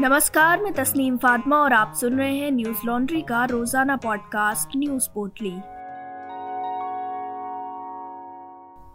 नमस्कार, मैं तस्नीम फातिमा और आप सुन रहे हैं न्यूज़ लॉन्ड्री का रोज़ाना पॉडकास्ट न्यूज़ पोटली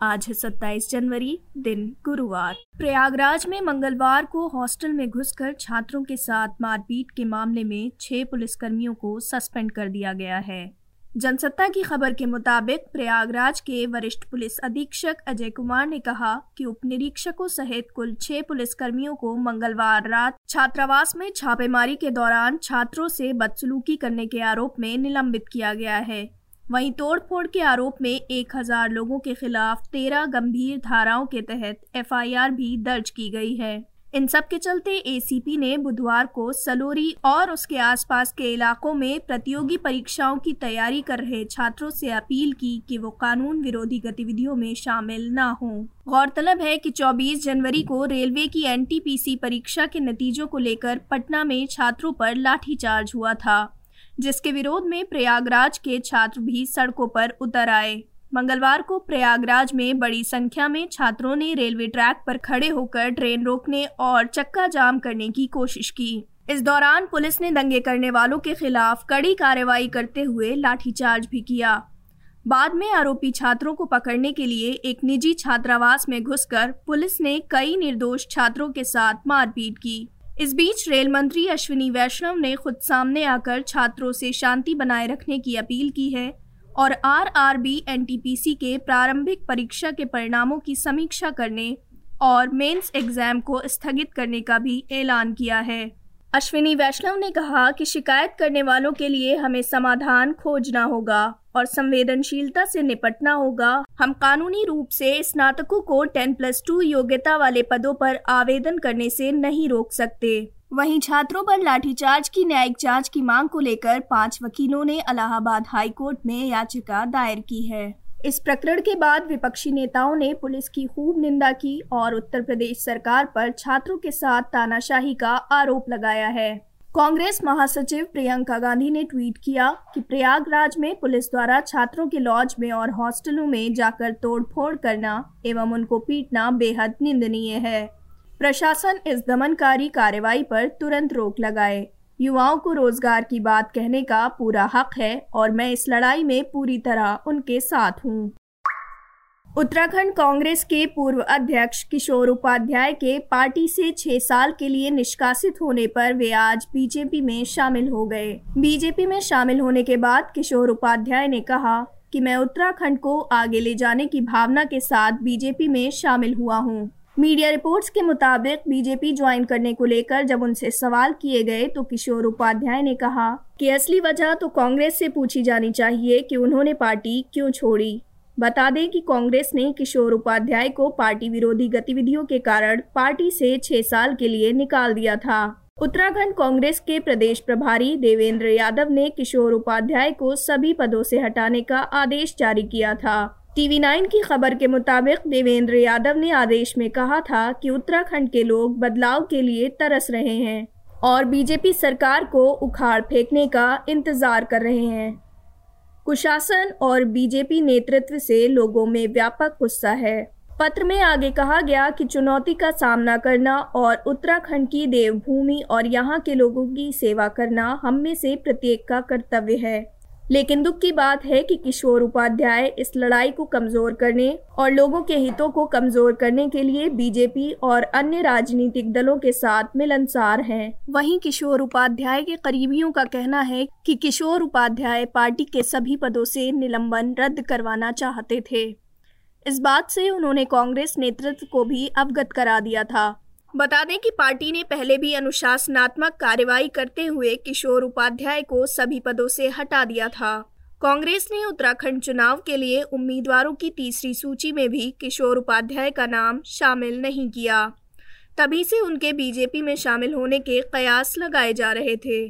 आज है 27 जनवरी, दिन गुरुवार। प्रयागराज में मंगलवार को हॉस्टल में घुसकर छात्रों के साथ मारपीट के मामले में छह पुलिसकर्मियों को सस्पेंड कर दिया गया है। जनसत्ता की खबर के मुताबिक प्रयागराज के वरिष्ठ पुलिस अधीक्षक अजय कुमार ने कहा कि उप निरीक्षकों सहित कुल छह पुलिसकर्मियों को मंगलवार रात छात्रावास में छापेमारी के दौरान छात्रों से बदसलूकी करने के आरोप में निलंबित किया गया है। वहीं तोड़फोड़ के आरोप में एक हज़ार लोगों के खिलाफ तेरह गंभीर धाराओं के तहत एफआईआर भी दर्ज की गई है। इन सब के चलते एसीपी ने बुधवार को सलोरी और उसके आसपास के इलाकों में प्रतियोगी परीक्षाओं की तैयारी कर रहे छात्रों से अपील की कि वो कानून विरोधी गतिविधियों में शामिल न हों। गौरतलब है कि 24 जनवरी को रेलवे की एनटीपीसी परीक्षा के नतीजों को लेकर पटना में छात्रों पर लाठीचार्ज हुआ था, जिसके विरोध में प्रयागराज के छात्र भी सड़कों पर उतर आए मंगलवार को प्रयागराज में बड़ी संख्या में छात्रों ने रेलवे ट्रैक पर खड़े होकर ट्रेन रोकने और चक्का जाम करने की कोशिश की। इस दौरान पुलिस ने दंगे करने वालों के खिलाफ कड़ी कार्रवाई करते हुए लाठीचार्ज भी किया। बाद में आरोपी छात्रों को पकड़ने के लिए एक निजी छात्रावास में घुसकर पुलिस ने कई निर्दोष छात्रों के साथ मारपीट की। इस बीच रेल मंत्री अश्विनी वैष्णव ने खुद सामने आकर छात्रों से शांति बनाए रखने की अपील की है। और आरआरबी एनटीपीसी के प्रारंभिक परीक्षा के परिणामों की समीक्षा करने और मेंस एग्ज़ाम को स्थगित करने का भी ऐलान किया है। अश्विनी वैष्णव ने कहा कि शिकायत करने वालों के लिए हमें समाधान खोजना होगा और संवेदनशीलता से निपटना होगा। हम कानूनी रूप से स्नातकों को 10 प्लस टू योग्यता वाले पदों पर आवेदन करने से नहीं रोक सकते। वहीं छात्रों पर लाठीचार्ज की न्यायिक जाँच की मांग को लेकर पाँच वकीलों ने इलाहाबाद हाई कोर्ट में याचिका दायर की है। इस प्रकरण के बाद विपक्षी नेताओं ने पुलिस की खूब निंदा की और उत्तर प्रदेश सरकार पर छात्रों के साथ तानाशाही का आरोप लगाया है। कांग्रेस महासचिव प्रियंका गांधी ने ट्वीट किया कि प्रयागराज में पुलिस द्वारा छात्रों के लॉज में और हॉस्टलों में जाकर तोड़फोड़ करना एवं उनको पीटना बेहद निंदनीय है। प्रशासन इस दमनकारी कार्रवाई पर तुरंत रोक लगाए। युवाओं को रोज़गार की बात कहने का पूरा हक है और मैं इस लड़ाई में पूरी तरह उनके साथ हूँ। उत्तराखंड कांग्रेस के पूर्व अध्यक्ष किशोर उपाध्याय के पार्टी से छह साल के लिए निष्कासित होने पर वे आज बीजेपी में शामिल हो गए। बीजेपी में शामिल होने के बाद किशोर उपाध्याय ने कहा कि मैं उत्तराखंड को आगे ले जाने की भावना के साथ बीजेपी में शामिल हुआ हूँ। मीडिया रिपोर्ट्स के मुताबिक बीजेपी ज्वाइन करने को लेकर जब उनसे सवाल किए गए तो किशोर उपाध्याय ने कहा कि असली वजह तो कांग्रेस से पूछी जानी चाहिए कि उन्होंने पार्टी क्यों छोड़ी। बता दें कि कांग्रेस ने किशोर उपाध्याय को पार्टी विरोधी गतिविधियों के कारण पार्टी से छह साल के लिए निकाल दिया था। उत्तराखंड कांग्रेस के प्रदेश प्रभारी देवेंद्र यादव ने किशोर उपाध्याय को सभी पदों से हटाने का आदेश जारी किया था। टीवी नाइन की खबर के मुताबिक देवेंद्र यादव ने आदेश में कहा था कि उत्तराखंड के लोग बदलाव के लिए तरस रहे हैं और बीजेपी सरकार को उखाड़ फेंकने का इंतज़ार कर रहे हैं। कुशासन और बीजेपी नेतृत्व से लोगों में व्यापक गुस्सा है। पत्र में आगे कहा गया कि चुनौती का सामना करना और उत्तराखंड की देवभूमि और यहाँ के लोगों की सेवा करना हम में से प्रत्येक का कर्तव्य है। लेकिन दुख की बात है कि किशोर उपाध्याय इस लड़ाई को कमज़ोर करने और लोगों के हितों को कमज़ोर करने के लिए बीजेपी और अन्य राजनीतिक दलों के साथ मिलनसार हैं। वहीं किशोर उपाध्याय के करीबियों का कहना है कि किशोर उपाध्याय पार्टी के सभी पदों से निलंबन रद्द करवाना चाहते थे इस बात से उन्होंने कांग्रेस नेतृत्व को भी अवगत करा दिया था बता दें कि पार्टी ने पहले भी अनुशासनात्मक कार्रवाई करते हुए किशोर उपाध्याय को सभी पदों से हटा दिया था। कांग्रेस ने उत्तराखंड चुनाव के लिए उम्मीदवारों की तीसरी सूची में भी किशोर उपाध्याय का नाम शामिल नहीं किया। तभी से उनके बीजेपी में शामिल होने के कयास लगाए जा रहे थे।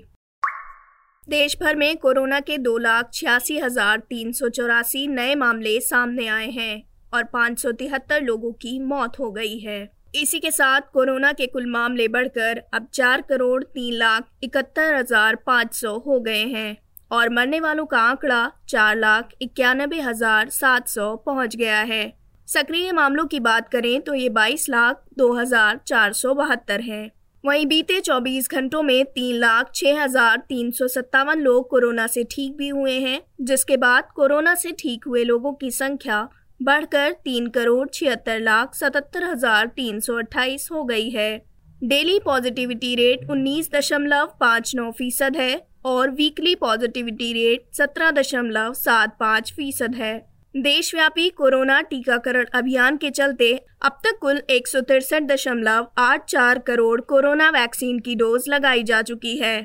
देश भर में कोरोना के दो लाख छियासी हज़ार तीन सौ चौरासी नए मामले सामने आए हैं और पाँच सौ तिहत्तर लोगों की मौत हो गई है। इसी के साथ कोरोना के कुल मामले बढ़कर अब चार करोड़ तीन लाख इकहत्तर हज़ार पाँच सौ हो गए हैं और मरने वालों का आंकड़ा चार लाख इक्यानबे हज़ार सात सौ पहुँच गया है। सक्रिय मामलों की बात करें तो ये बाईस लाख दो हज़ार चार सौ बहत्तर है। वहीं बीते 24 घंटों में तीन लाख छह हज़ार तीन सौ सत्तावन लोग कोरोना से ठीक भी हुए हैं, जिसके बाद कोरोना से ठीक हुए लोगों की संख्या बढ़कर तीन करोड़ छिहत्तर लाख सतहत्तर हज़ार तीन सौ अट्ठाईस हो गई है। डेली पॉजिटिविटी रेट उन्नीस दशमलव पाँच नौ फ़ीसद है और वीकली पॉजिटिविटी रेट सत्रह दशमलव सात पाँच फ़ीसद है। देशव्यापी कोरोना टीकाकरण अभियान के चलते अब तक कुल एक सौ तिरसठ दशमलव आठ चार करोड़ कोरोना वैक्सीन की डोज लगाई जा चुकी है।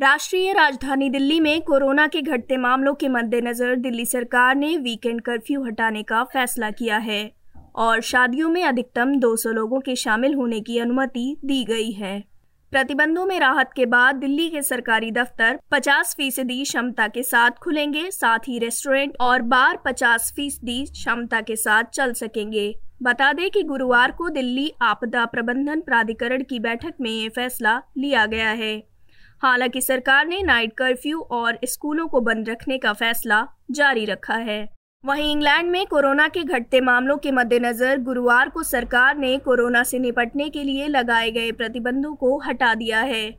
राष्ट्रीय राजधानी दिल्ली में कोरोना के घटते मामलों के मद्देनजर दिल्ली सरकार ने वीकेंड कर्फ्यू हटाने का फैसला किया है और शादियों में अधिकतम 200 लोगों के शामिल होने की अनुमति दी गई है। प्रतिबंधों में राहत के बाद दिल्ली के सरकारी दफ्तर 50 फ़ीसदी क्षमता के साथ खुलेंगे, साथ ही रेस्टोरेंट और बार 50 फ़ीसदी क्षमता के साथ चल सकेंगे। बता दें कि गुरुवार को दिल्ली आपदा प्रबंधन प्राधिकरण की बैठक में ये फैसला लिया गया है। हालाँकि सरकार ने नाइट कर्फ्यू और स्कूलों को बंद रखने का फैसला जारी रखा है। वहीं इंग्लैंड में कोरोना के घटते मामलों के मद्देनजर गुरुवार को सरकार ने कोरोना से निपटने के लिए लगाए गए प्रतिबंधों को हटा दिया है।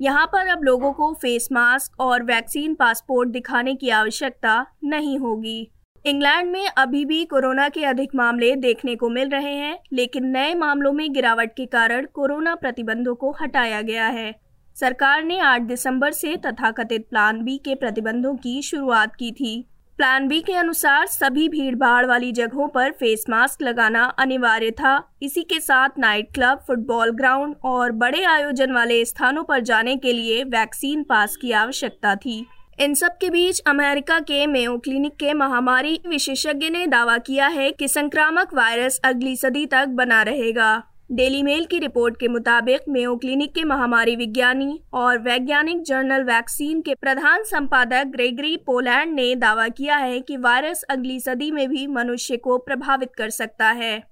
यहाँ पर अब लोगों को फेस मास्क और वैक्सीन पासपोर्ट दिखाने की आवश्यकता नहीं होगी। इंग्लैंड में अभी भी कोरोना के अधिक मामले देखने को मिल रहे हैं, लेकिन नए मामलों में गिरावट के कारण कोरोना प्रतिबंधों को हटाया गया है। सरकार ने 8 दिसंबर से तथाकथित प्लान बी के प्रतिबंधों की शुरुआत की थी। प्लान बी के अनुसार सभी भीड़ भाड़ वाली जगहों पर फेस मास्क लगाना अनिवार्य था। इसी के साथ नाइट क्लब फुटबॉल ग्राउंड और बड़े आयोजन वाले स्थानों पर जाने के लिए वैक्सीन पास की आवश्यकता थी। इन सब के बीच अमेरिका के मेयो क्लिनिक के महामारी विशेषज्ञ ने दावा किया है कि संक्रामक वायरस अगली सदी तक बना रहेगा। डेली मेल की रिपोर्ट के मुताबिक मेयो क्लिनिक के महामारी विज्ञानी और वैज्ञानिक जर्नल वैक्सीन के प्रधान संपादक ग्रेगरी पोलैंड ने दावा किया है कि वायरस अगली सदी में भी मनुष्य को प्रभावित कर सकता है।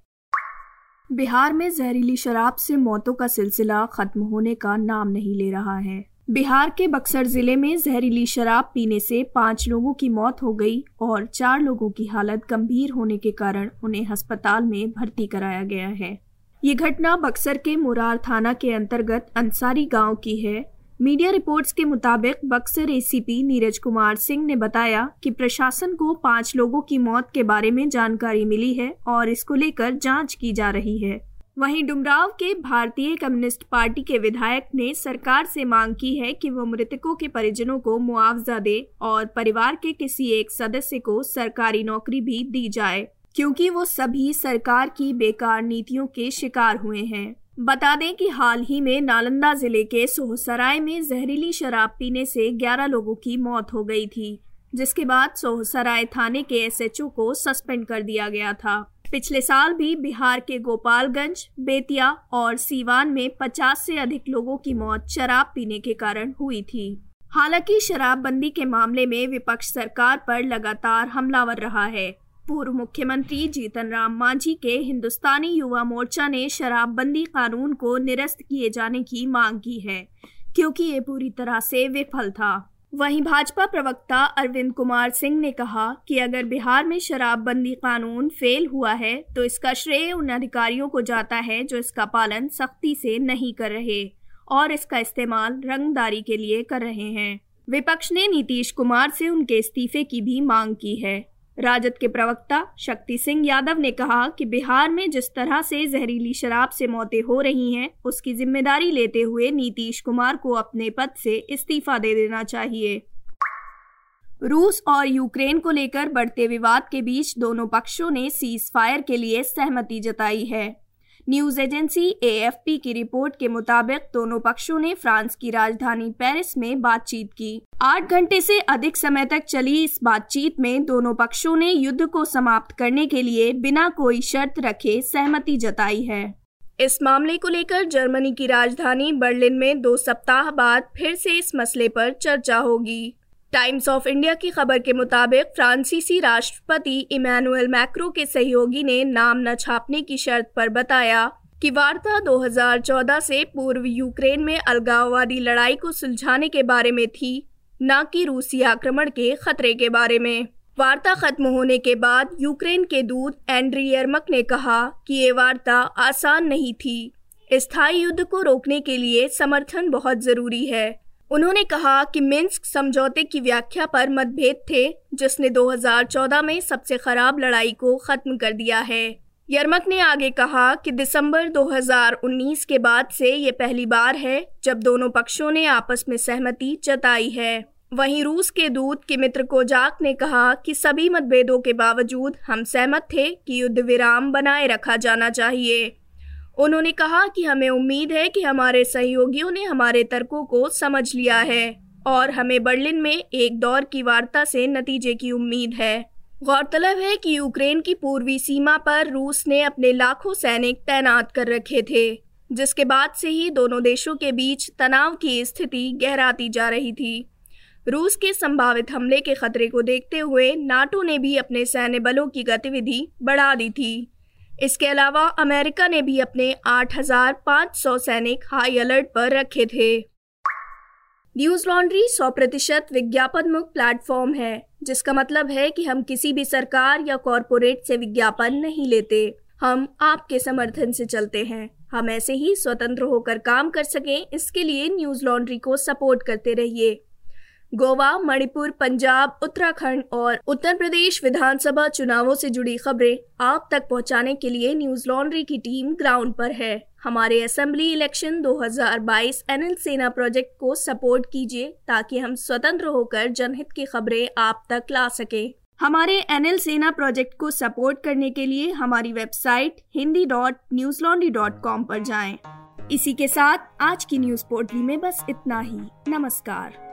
बिहार में जहरीली शराब से मौतों का सिलसिला खत्म होने का नाम नहीं ले रहा है। बिहार के बक्सर ज़िले में जहरीली शराब पीने से पाँच लोगों की मौत हो गई और चार लोगों की हालत गंभीर होने के कारण उन्हें अस्पताल में भर्ती कराया गया है। ये घटना बक्सर के मुरार थाना के अंतर्गत अंसारी गाँव की है। मीडिया रिपोर्ट्स के मुताबिक बक्सर एसीपी नीरज कुमार सिंह ने बताया कि प्रशासन को पाँच लोगों की मौत के बारे में जानकारी मिली है और इसको लेकर जाँच की जा रही है। वहीं डुमराव के भारतीय कम्युनिस्ट पार्टी के विधायक ने सरकार से मांग की है कि वो मृतकों के परिजनों को मुआवजा दे और परिवार के किसी एक सदस्य को सरकारी नौकरी भी दी जाए। क्योंकि वो सभी सरकार की बेकार नीतियों के शिकार हुए हैं। बता दें कि हाल ही में नालंदा ज़िले के सोहसराय में जहरीली शराब पीने से 11 लोगों की मौत हो गई थी, जिसके बाद सोहसराय थाने के एसएचओ को सस्पेंड कर दिया गया था। पिछले साल भी बिहार के गोपालगंज, बेतिया और सीवान में 50 से अधिक लोगों की मौत शराब पीने के कारण हुई थी। हालाँकि शराबबंदी के मामले में विपक्ष सरकार पर लगातार हमलावर रहा है। पूर्व मुख्यमंत्री जीतन राम मांझी के हिंदुस्तानी युवा मोर्चा ने शराबबंदी कानून को निरस्त किए जाने की मांग की है, क्योंकि ये पूरी तरह से विफल था। वहीं भाजपा प्रवक्ता अरविंद कुमार सिंह ने कहा कि अगर बिहार में शराबबंदी कानून फेल हुआ है तो इसका श्रेय उन अधिकारियों को जाता है जो इसका पालन सख्ती से नहीं कर रहे और इसका इस्तेमाल रंगदारी के लिए कर रहे हैं। विपक्ष ने नीतीश कुमार से उनके इस्तीफे की भी मांग की है। राजद के प्रवक्ता शक्ति सिंह यादव ने कहा कि बिहार में जिस तरह से जहरीली शराब से मौतें हो रही हैं, उसकी ज़िम्मेदारी लेते हुए नीतीश कुमार को अपने पद से इस्तीफा दे देना चाहिए। रूस और यूक्रेन को लेकर बढ़ते विवाद के बीच दोनों पक्षों ने सीज फायर के लिए सहमति जताई है। न्यूज़ एजेंसी एएफपी की रिपोर्ट के मुताबिक दोनों पक्षों ने फ्रांस की राजधानी पेरिस में बातचीत की। आठ घंटे से अधिक समय तक चली इस बातचीत में दोनों पक्षों ने युद्ध को समाप्त करने के लिए बिना कोई शर्त रखे सहमति जताई है। इस मामले को लेकर जर्मनी की राजधानी बर्लिन में दो सप्ताह बाद फिर से इस मसले पर चर्चा होगी। टाइम्स ऑफ़ इंडिया की खबर के मुताबिक फ्रांसीसी राष्ट्रपति इमैनुअल मैक्रो के सहयोगी ने नाम न छापने की शर्त पर बताया कि वार्ता 2014 से पूर्व यूक्रेन में अलगाववादी लड़ाई को सुलझाने के बारे में थी, न कि रूसी आक्रमण के खतरे के बारे में। वार्ता खत्म होने के बाद यूक्रेन के दूत एंड्री यर्मक ने कहा कि ये वार्ता आसान नहीं थी। स्थायी युद्ध को रोकने के लिए समर्थन बहुत ज़रूरी है। उन्होंने कहा कि मिन्स्क समझौते की व्याख्या पर मतभेद थे, जिसने 2014 में सबसे खराब लड़ाई को खत्म कर दिया है। यरमक ने आगे कहा कि दिसंबर 2019 के बाद से ये पहली बार है जब दोनों पक्षों ने आपस में सहमति जताई है। वहीं रूस के दूत की मित्र कोजाक ने कहा कि सभी मतभेदों के बावजूद हम सहमत थे कि युद्ध विराम बनाए रखा जाना चाहिए। उन्होंने कहा कि हमें उम्मीद है कि हमारे सहयोगियों ने हमारे तर्कों को समझ लिया है और हमें बर्लिन में एक दौर की वार्ता से नतीजे की उम्मीद है। गौरतलब है कि यूक्रेन की पूर्वी सीमा पर रूस ने अपने लाखों सैनिक तैनात कर रखे थे, जिसके बाद से ही दोनों देशों के बीच तनाव की स्थिति गहराती जा रही थी। रूस के संभावित हमले के खतरे को देखते हुए नाटो ने भी अपने सैन्य बलों की गतिविधि बढ़ा दी थी। इसके अलावा अमेरिका ने भी अपने 8,500 सैनिक हाई अलर्ट पर रखे थे। न्यूज़ लॉन्ड्री 100 प्रतिशत विज्ञापन मुक्त प्लेटफॉर्म है जिसका मतलब है कि हम किसी भी सरकार या कॉरपोरेट से विज्ञापन नहीं लेते। हम आपके समर्थन से चलते हैं। हम ऐसे ही स्वतंत्र होकर काम कर सकें इसके लिए न्यूज़ लॉन्ड्री को सपोर्ट करते रहिए। गोवा, मणिपुर, पंजाब, उत्तराखंड और उत्तर प्रदेश विधानसभा चुनावों से जुड़ी खबरें आप तक पहुँचाने के लिए न्यूज़ लॉन्ड्री की टीम ग्राउंड पर है। हमारे assembly election 2022 NL Sena project को सपोर्ट कीजिए ताकि हम स्वतंत्र होकर जनहित की खबरें आप तक ला सके। हमारे एनएल सेना प्रोजेक्ट को सपोर्ट करने के लिए हमारी website Hindi dot Newslaundry dot com जाए। इसी के साथ आज की न्यूज़ पोर्टली में बस इतना ही। नमस्कार।